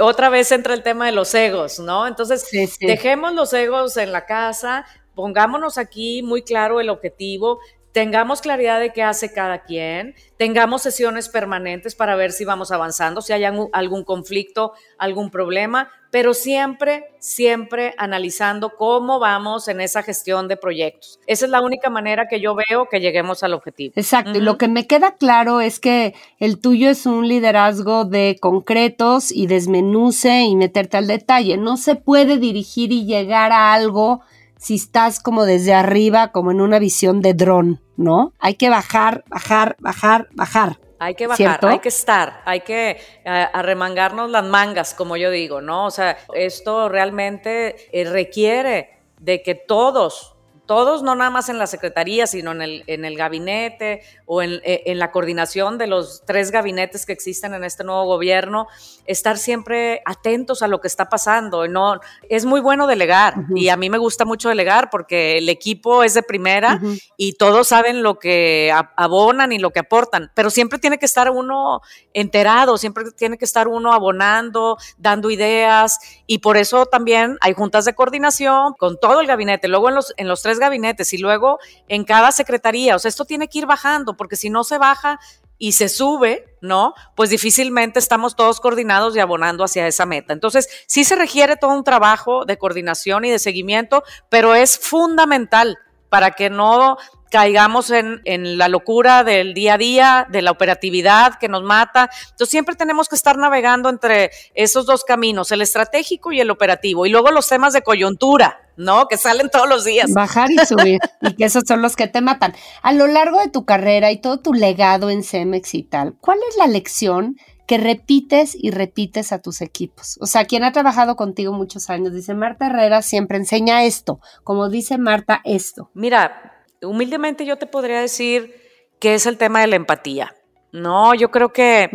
C: otra vez entra el tema de los egos, ¿no? Entonces, dejemos los egos en la casa, pongámonos aquí muy claro el objetivo, tengamos claridad de qué hace cada quien, tengamos sesiones permanentes para ver si vamos avanzando, si hay algún conflicto, algún problema, pero siempre, siempre analizando cómo vamos en esa gestión de proyectos. Esa es la única manera que yo veo que lleguemos al objetivo.
B: Exacto, y lo que me queda claro es que el tuyo es un liderazgo de concretos y desmenuce y meterte al detalle. No se puede dirigir y llegar a algo si estás como desde arriba, como en una visión de dron, ¿no? Hay que bajar, bajar, bajar, bajar.
C: Hay que bajar, hay que estar, hay que eh, arremangarnos las mangas, como yo digo, ¿no? O sea, esto realmente eh, requiere de que todos, todos, no nada más en la secretaría, sino en el, en el gabinete o en, eh, en, la coordinación de los tres gabinetes que existen en este nuevo gobierno, estar siempre atentos a lo que está pasando. No, es muy bueno delegar y a mí me gusta mucho delegar porque el equipo es de primera y todos saben lo que abonan y lo que aportan, pero siempre tiene que estar uno enterado, siempre tiene que estar uno abonando, dando ideas y por eso también hay juntas de coordinación con todo el gabinete, luego en los, en los tres gabinetes y luego en cada secretaría. O sea, esto tiene que ir bajando, porque si no se baja y se sube, ¿no? Pues difícilmente estamos todos coordinados y abonando hacia esa meta. Entonces, sí se requiere todo un trabajo de coordinación y de seguimiento, pero es fundamental para que no caigamos en, en, la locura del día a día, de la operatividad que nos mata. Entonces siempre tenemos que estar navegando entre esos dos caminos, el estratégico y el operativo, y luego los temas de coyuntura, ¿no? Que salen todos los días.
B: Bajar y subir, y que esos son los que te matan. A lo largo de tu carrera y todo tu legado en Cemex y tal, ¿cuál es la lección que repites y repites a tus equipos? O sea, quien ha trabajado contigo muchos años, dice Marta Herrera, siempre enseña esto, como dice Marta, esto.
C: Mira, humildemente yo te podría decir que es el tema de la empatía. No, yo creo que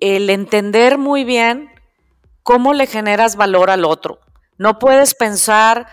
C: el entender muy bien cómo le generas valor al otro. No puedes pensar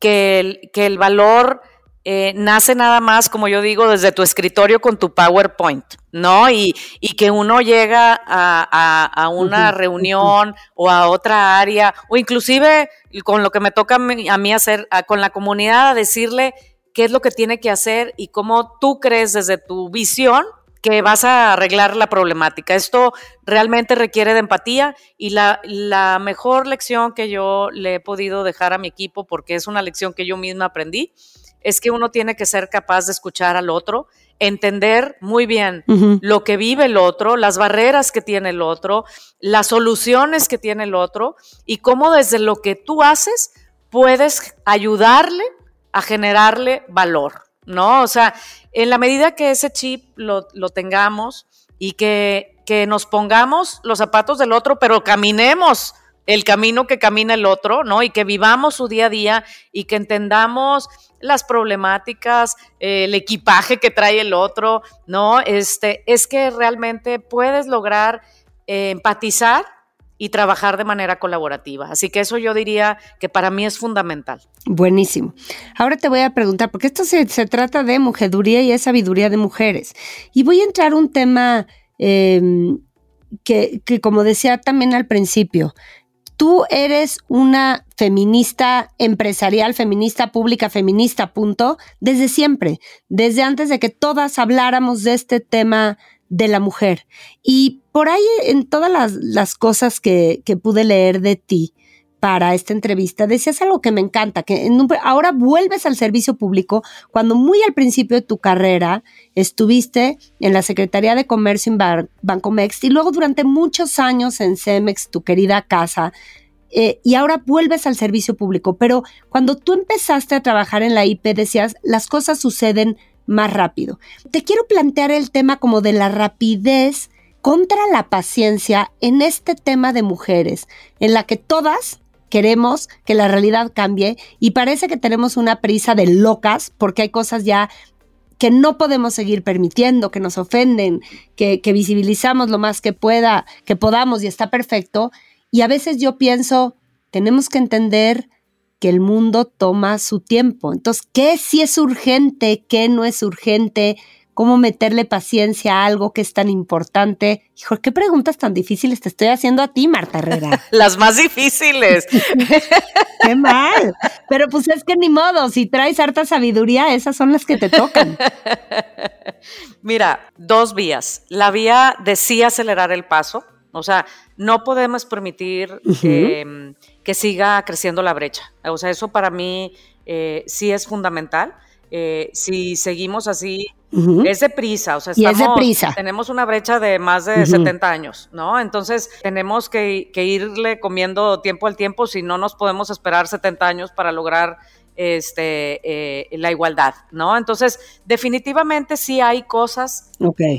C: que, el, que, el, valor eh, nace nada más, como yo digo, desde tu escritorio con tu PowerPoint, ¿no? Y, y que uno llega a, a, una reunión o a otra área, o inclusive con lo que me toca a mí hacer, con la comunidad, a decirle qué es lo que tiene que hacer y cómo tú crees desde tu visión que vas a arreglar la problemática. Esto realmente requiere de empatía y la, la, mejor lección que yo le he podido dejar a mi equipo, porque es una lección que yo misma aprendí, es que uno tiene que ser capaz de escuchar al otro, entender muy bien lo que vive el otro, las barreras que tiene el otro, las soluciones que tiene el otro y cómo desde lo que tú haces puedes ayudarle a generarle valor, ¿no? O sea, en la medida que ese chip lo, lo tengamos y que, que nos pongamos los zapatos del otro, pero caminemos el camino que camina el otro, ¿no? Y que vivamos su día a día y que entendamos las problemáticas, el equipaje que trae el otro, ¿no? Este, es que realmente puedes lograr eh, empatizar y trabajar de manera colaborativa. Así que eso yo diría que para mí es fundamental.
B: Buenísimo. Ahora te voy a preguntar, porque esto se, trata de mujeduría y es sabiduría de mujeres. Y voy a entrar un tema em, que, que, como decía también al principio, tú eres una feminista empresarial, feminista pública, feminista, punto, desde siempre, desde antes de que todas habláramos de este tema de la mujer. Y por ahí en todas las, cosas que, pude leer de ti para esta entrevista, decías algo que me encanta, que ahora vuelves al servicio público cuando muy al principio de tu carrera estuviste en la Secretaría de Comercio en Bancomex y luego durante muchos años en Cemex, tu querida casa, eh, y ahora vuelves al servicio público. Pero cuando tú empezaste a trabajar en la IP, decías, las cosas suceden más rápido. Te quiero plantear el tema como de la rapidez contra la paciencia en este tema de mujeres, en la que todas queremos que la realidad cambie y parece que tenemos una prisa de locas porque hay cosas ya que no podemos seguir permitiendo, que nos ofenden, que, visibilizamos lo más que pueda, que podamos y está perfecto. Y a veces yo pienso, tenemos que entender que el mundo toma su tiempo. Entonces, ¿qué sí es urgente? ¿Qué no es urgente? cómo meterle paciencia a algo que es tan importante. Hijo, qué preguntas tan difíciles te estoy haciendo a ti, Marta Herrera. *laughs*
C: Las más difíciles. *laughs*
B: qué mal. Pero pues es que ni modo, si traes harta sabiduría, esas son las que te tocan. *laughs*
C: Mira, dos vías. La vía de sí acelerar el paso, o sea, no podemos permitir que, siga creciendo la brecha. O sea, eso para mí eh, sí es fundamental. Eh, si seguimos así, es de prisa, o sea, tenemos una brecha de más de 70 años, ¿no? Entonces tenemos que, irle comiendo tiempo al tiempo si no nos podemos esperar 70 años para lograr este, eh, la igualdad, ¿no? Entonces, definitivamente sí hay cosas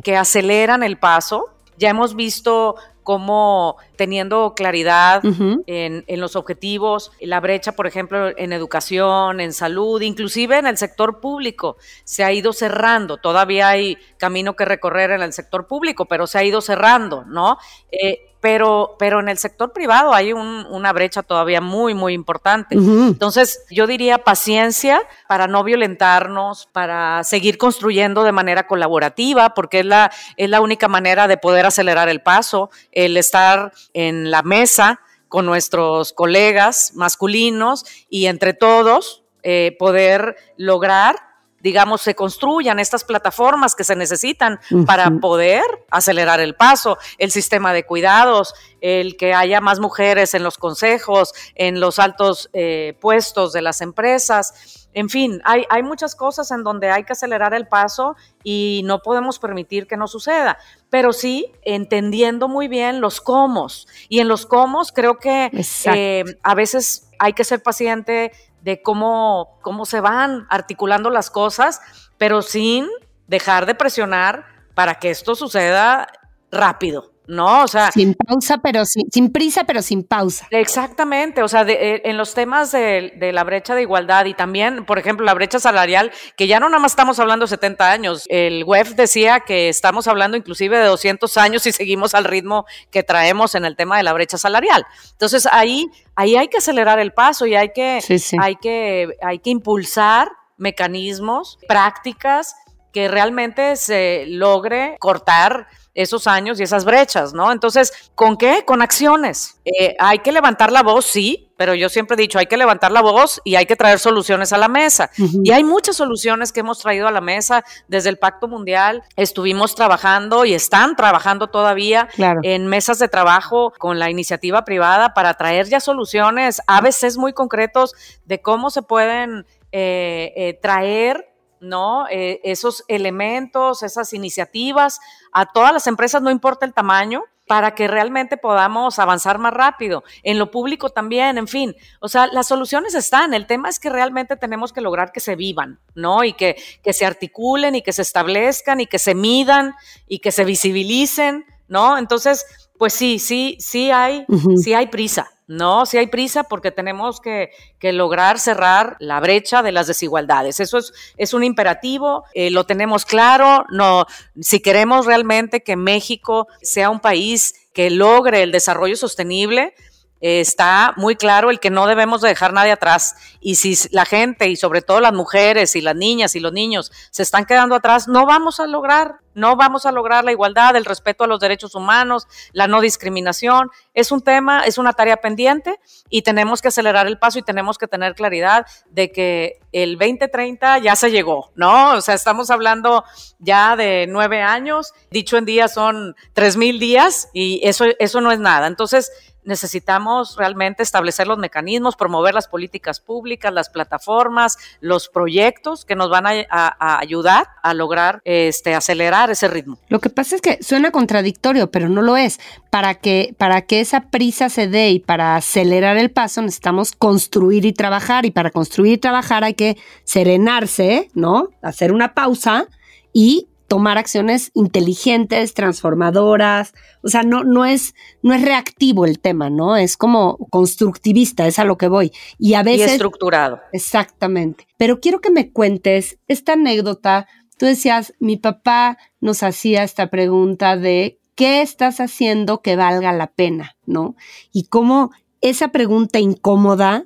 C: que aceleran el paso. Ya hemos visto cómo teniendo claridad en, los objetivos, la brecha, por ejemplo, en educación, en salud, inclusive en el sector público, se ha ido cerrando. Todavía hay camino que recorrer en el sector público, pero se ha ido cerrando, ¿no? Eh, pero, pero en el sector privado hay una brecha todavía muy, muy importante. Entonces, yo diría paciencia para no violentarnos, para seguir construyendo de manera colaborativa, porque es la, es la única manera de poder acelerar el paso, el estar en la mesa con nuestros colegas masculinos y entre todos eh, poder lograr digamos, se construyan estas plataformas que se necesitan para poder acelerar el paso, el sistema de cuidados, el que haya más mujeres en los consejos, en los altos eh, puestos de las empresas. En fin, hay, hay muchas cosas en donde hay que acelerar el paso y no podemos permitir que no suceda, pero sí entendiendo muy bien los cómo. Y en los cómo creo que eh, a veces hay que ser paciente, de cómo, cómo se van articulando las cosas, pero sin dejar de presionar para que esto suceda rápido. ¿No? O sea.
B: Sin pausa, pero sin, sin prisa, pero sin pausa.
C: Exactamente. O sea, eh, en los temas de, la brecha de igualdad y también, por ejemplo, la brecha salarial, que ya no nada más estamos hablando de 70 años. El WEF decía que estamos hablando inclusive de 200 años y seguimos al ritmo que traemos en el tema de la brecha salarial. Entonces, ahí, ahí hay que acelerar el paso y hay que, Hay que, hay que impulsar mecanismos, prácticas que realmente se logre cortar esos años y esas brechas, ¿no? Entonces, ¿con qué? Con acciones. Eh, hay que levantar la voz, sí, pero yo siempre he dicho, hay que levantar la voz y hay que traer soluciones a la mesa. Y hay muchas soluciones que hemos traído a la mesa desde el Pacto Mundial. Estuvimos trabajando y están trabajando todavía en mesas de trabajo con la iniciativa privada para traer ya soluciones, a veces muy concretos de cómo se pueden eh, eh, traer ¿no? Eh, esos elementos, esas iniciativas a todas las empresas, no importa el tamaño, para que realmente podamos avanzar más rápido. En lo público también, en fin. O sea, las soluciones están. El tema es que realmente tenemos que lograr que se vivan, ¿no? Y que, que se articulen y que se establezcan y que se midan y que se visibilicen, ¿no? Entonces, pues sí, sí, sí hay, sí hay prisa. No, si hay prisa porque tenemos que, lograr cerrar la brecha de las desigualdades. Eso es, es un imperativo, eh, lo tenemos claro. No, si queremos realmente que México sea un país que logre el desarrollo sostenible, está muy claro el que no debemos dejar nadie atrás. Y si la gente, y sobre todo las mujeres y las niñas y los niños, se están quedando atrás, no vamos a lograr, no vamos a lograr la igualdad, el respeto a los derechos humanos, la no discriminación. Es un tema, es una tarea pendiente y tenemos que acelerar el paso y tenemos que tener claridad de que el 2030 ya se llegó, ¿no? O sea, estamos hablando ya de nueve años, dicho en días son tres mil días y eso, eso no es nada. Entonces, necesitamos realmente establecer los mecanismos, promover las políticas públicas, las plataformas, los proyectos que nos van a, ayudar a lograr este, acelerar ese ritmo.
B: Lo que pasa es que suena contradictorio, pero no lo es. Para que, para que esa prisa se dé y para acelerar el paso necesitamos construir y trabajar y para construir y trabajar hay que serenarse, ¿no? Hacer una pausa y tomar acciones inteligentes, transformadoras. O sea, no, no, es, no es reactivo el tema, ¿no? Es como constructivista, es a lo que voy. Y a veces.
C: Y estructurado.
B: Exactamente. Pero quiero que me cuentes esta anécdota. Tú decías, mi papá nos hacía esta pregunta de ¿qué estás haciendo que valga la pena? ¿No? Y cómo esa pregunta incómoda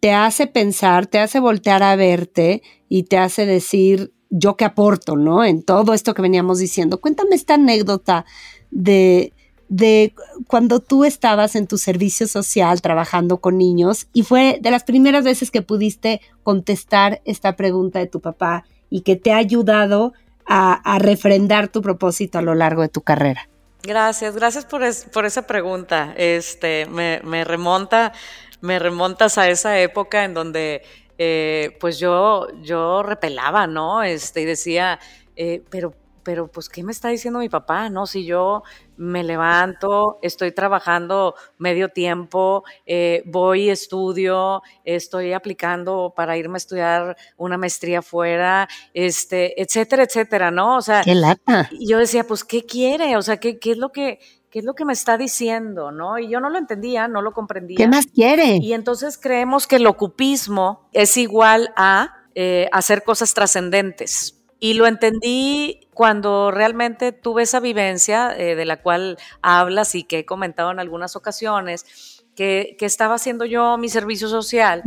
B: te hace pensar, te hace voltear a verte y te hace decir, yo que aporto, ¿no? En todo esto que veníamos diciendo. Cuéntame esta anécdota de, de cuando tú estabas en tu servicio social trabajando con niños y fue de las primeras veces que pudiste contestar esta pregunta de tu papá y que te ha ayudado a, refrendar tu propósito a lo largo de tu carrera.
C: Gracias, gracias por, por esa pregunta. Este, me, me, remonta, me remontas a esa época en donde eh, pues yo, yo repelaba, ¿no? Este, y decía, eh, pero pero pues, ¿qué me está diciendo mi papá? No, si yo me levanto, estoy trabajando medio tiempo, eh, voy, estudio, estoy aplicando para irme a estudiar una maestría fuera, este, etcétera, etcétera, ¿no? O sea,
B: qué lata.
C: yo decía, pues, ¿qué quiere? O sea, ¿qué, qué es lo que, ¿qué es lo que me está diciendo? ¿no? Y yo no lo entendía, no lo comprendía.
B: ¿Qué más quiere?
C: Y entonces creemos que el ocupismo es igual a eh, hacer cosas trascendentes. Y lo entendí cuando realmente tuve esa vivencia eh, de la cual hablas y que he comentado en algunas ocasiones, que, estaba haciendo yo mi servicio social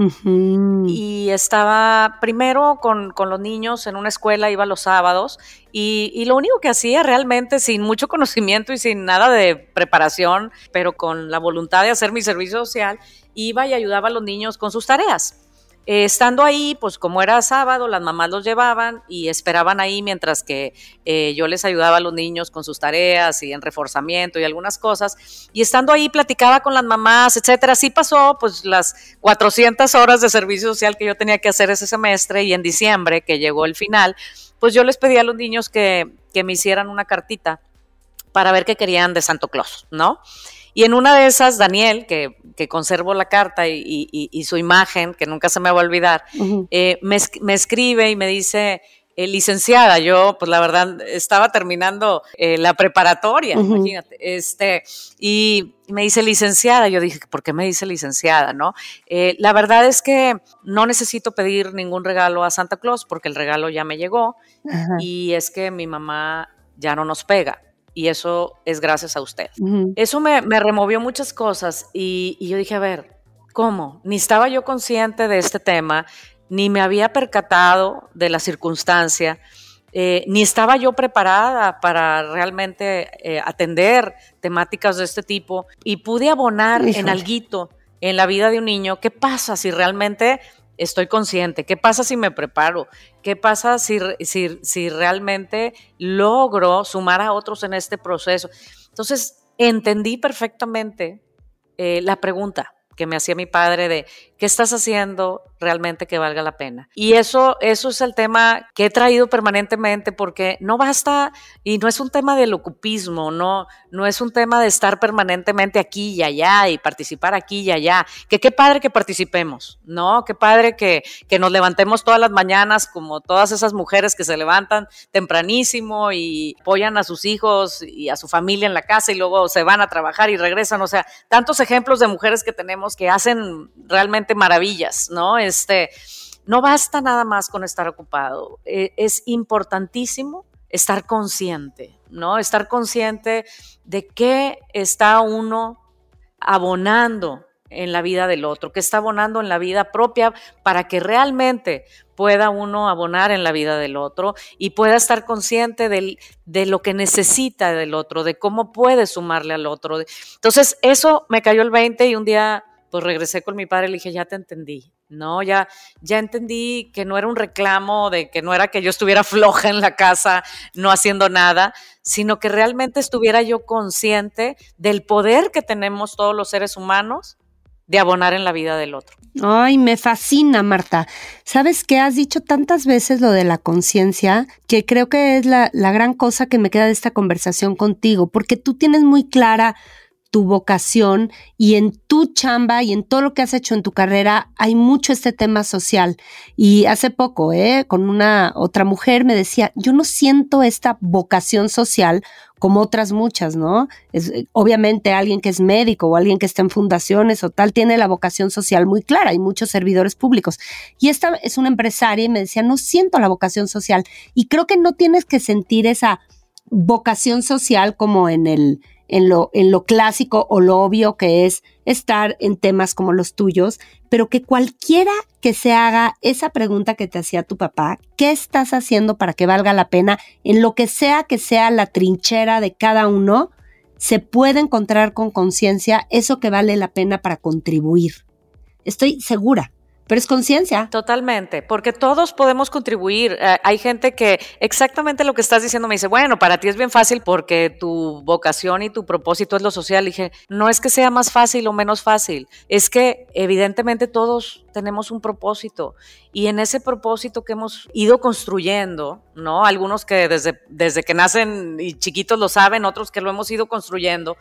C: y estaba primero con, los niños en una escuela, iba los sábados y, y, lo único que hacía realmente sin mucho *laughs* conocimiento y sin nada de preparación, pero con la voluntad de hacer mi servicio social, iba y ayudaba a los niños con sus tareas. Eh, estando ahí, pues como era sábado, las mamás los llevaban y esperaban ahí mientras que eh, yo les ayudaba a los niños con sus tareas y en reforzamiento y algunas cosas. Y estando ahí platicaba con las mamás, etcétera. Así pasó pues las 400 horas de servicio social que yo tenía que hacer ese semestre y en diciembre, que llegó el final, pues yo les pedí a los niños que, que me hicieran una cartita para ver qué querían de Santo Claus, ¿no? Y en una de esas, Daniel, que, que conservo la carta y, su imagen, que nunca se me va a olvidar, eh, me, escribe y me dice, eh, licenciada, yo pues la verdad estaba terminando eh, la preparatoria, imagínate, este, y me dice licenciada, yo dije, ¿por qué me dice licenciada? ¿no? la verdad es que no necesito pedir ningún regalo a Santa Claus porque el regalo ya me llegó y es que mi mamá ya no nos pega y eso es gracias a usted. Eso me, removió muchas cosas y, yo dije, a ver, ¿cómo? Ni estaba yo consciente de este tema, ni me había percatado de la circunstancia, eh, ni estaba yo preparada para realmente eh, atender temáticas de este tipo y pude abonar en alguito en la vida de un niño. ¿Qué pasa si realmente estoy consciente? ¿Qué pasa si me preparo? ¿Qué pasa si, si, realmente logro sumar a otros en este proceso? Entonces, entendí perfectamente eh, la pregunta que me hacía mi padre de qué estás haciendo realmente que valga la pena. Y eso, eso es el tema que he traído permanentemente porque no basta y no es un tema del ocupismo, no, no es un tema de estar permanentemente aquí y allá y participar aquí y allá. Que qué padre que participemos, ¿no? Qué padre que, que nos levantemos todas las mañanas como todas esas mujeres que se levantan tempranísimo y apoyan a sus hijos y a su familia en la casa y luego se van a trabajar y regresan. O sea, tantos ejemplos de mujeres que tenemos que hacen realmente maravillas, ¿no? Este, no basta nada más con estar ocupado, eh, es importantísimo estar consciente, ¿no? Estar consciente de qué está uno abonando en la vida del otro, qué está abonando en la vida propia para que realmente pueda uno abonar en la vida del otro y pueda estar consciente de lo que necesita del otro, de cómo puede sumarle al otro. Entonces, eso me cayó el 20 y un día pues regresé con mi padre y le dije, ya te entendí, ¿no? Ya, ya entendí que no era un reclamo de que no era que yo estuviera *laughs* floja en la casa, no haciendo nada, sino que realmente estuviera yo consciente del poder que tenemos todos los seres humanos de abonar en la vida del otro.
B: Ay, me fascina, Marta. ¿Sabes qué? Has dicho tantas veces lo de la conciencia que creo que es la, la gran cosa que me queda de esta conversación contigo, porque tú tienes muy clara tu vocación y en tu chamba y en todo lo que has hecho en tu carrera hay mucho este tema social. Y hace poco, ¿eh? con una otra mujer me decía, yo no siento esta vocación social como otras muchas, ¿no? Es, obviamente alguien que es médico o alguien que está en fundaciones o tal tiene la vocación social muy clara, hay muchos servidores públicos. Y esta es una empresaria y me decía, no siento la vocación social. Y creo que no tienes que sentir esa vocación social como en el en lo, en lo clásico o lo obvio que es estar en temas como los tuyos, pero que cualquiera que se haga esa pregunta que te hacía tu papá, ¿qué estás haciendo para que valga la pena? En lo que sea que sea la trinchera de cada uno, se puede encontrar con conciencia eso que vale la pena para contribuir. Estoy segura pero es conciencia.
C: Totalmente, porque todos podemos contribuir. Eh, hay gente que exactamente lo que estás diciendo me dice, bueno, para ti es bien fácil porque tu vocación y tu propósito es lo social. Y dije, no es que sea más fácil o menos fácil, es que evidentemente todos tenemos un propósito y en ese propósito que hemos ido construyendo, ¿no? Algunos que desde, desde que nacen y chiquitos lo saben, otros que lo hemos ido construyendo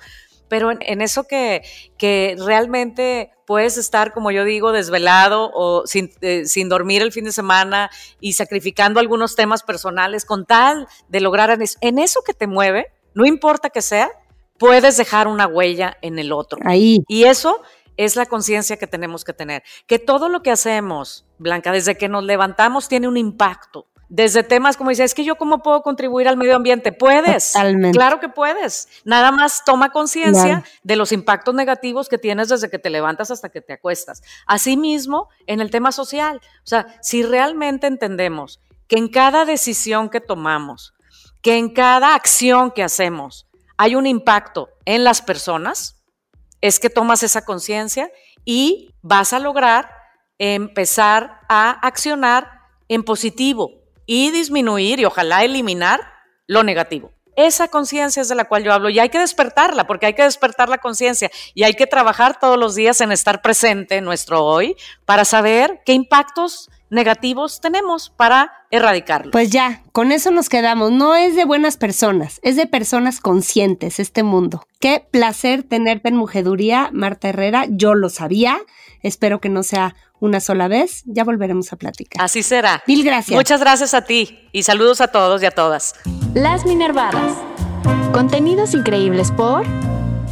C: pero en, eso que, que, realmente puedes estar, como yo digo, desvelado o sin, eh, sin, dormir el fin de semana y sacrificando algunos temas personales con tal de lograr en eso, que te mueve, no importa que sea, puedes dejar una huella en el otro.
B: Ahí.
C: Y eso es la conciencia que tenemos que tener, que todo lo que hacemos, Blanca, desde que nos levantamos tiene un impacto desde temas como dice, es que yo cómo puedo contribuir al medio ambiente. Puedes, claro que puedes. Nada más toma conciencia de los impactos negativos que tienes desde que te levantas hasta que te acuestas. Asimismo, en el tema social, o sea, si realmente entendemos que en cada decisión que tomamos, que en cada acción que hacemos hay un impacto en las personas, es que tomas esa conciencia y vas a lograr empezar a accionar en positivo, y disminuir y ojalá eliminar lo negativo. Esa conciencia es de la cual yo hablo y hay que despertarla, porque hay que despertar la conciencia y hay que trabajar todos los días en estar presente en nuestro hoy para saber qué impactos negativos tenemos para erradicarlo.
B: Pues ya, con eso nos quedamos. No es de buenas personas, es de personas conscientes este mundo. Qué placer tenerte en Mujeduría, Marta Herrera. Yo lo sabía. Espero que no sea una sola vez. Ya volveremos a platicar.
C: Así será.
B: Mil gracias.
C: Muchas gracias a ti y saludos a todos y a todas.
A: Las Minervadas. Contenidos increíbles por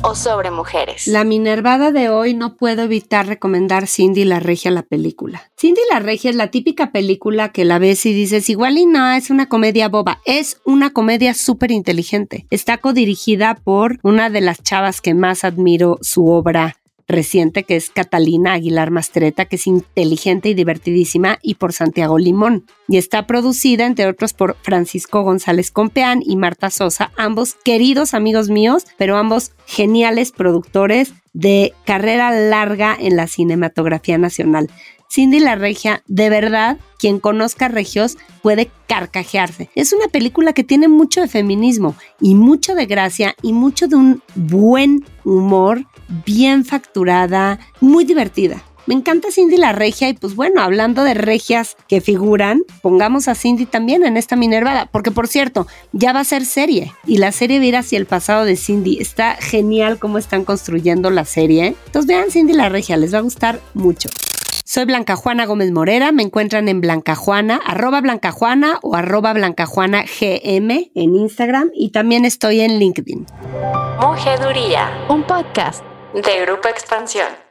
A: o sobre mujeres.
B: La Minervada de hoy no puedo evitar recomendar Cindy la Regia la película. Cindy la Regia es la típica película que la ves y dices igual y no, es una comedia boba. Es una comedia súper inteligente. Está codirigida por una de las chavas que más admiro su obra reciente, que es Catalina Aguilar Mastreta, que es inteligente y divertidísima, y por Santiago Limón. Y está producida, entre otros, por Francisco González Compeán y Marta Sosa, ambos queridos amigos míos, pero ambos geniales productores de carrera larga en la cinematografía nacional. Cindy la Regia, de verdad, quien conozca Regios puede carcajearse. Es una película que tiene mucho de feminismo y mucho de gracia y mucho de un buen humor, bien facturada, muy divertida. Me encanta Cindy la regia y pues bueno, hablando de regias que figuran, pongamos a Cindy también en esta Minervada, porque por cierto, ya va a ser serie y la serie va a ir hacia el pasado de Cindy. Está genial cómo están construyendo la serie. Entonces vean Cindy la regia, les va a gustar mucho. Soy Blanca Juana Gómez Morera, me encuentran en Blanca Juana, arroba Blanca Juana o arroba Blanca Juana GM en Instagram y también estoy en LinkedIn.
A: Mujeduría, un podcast de Grupo Expansión.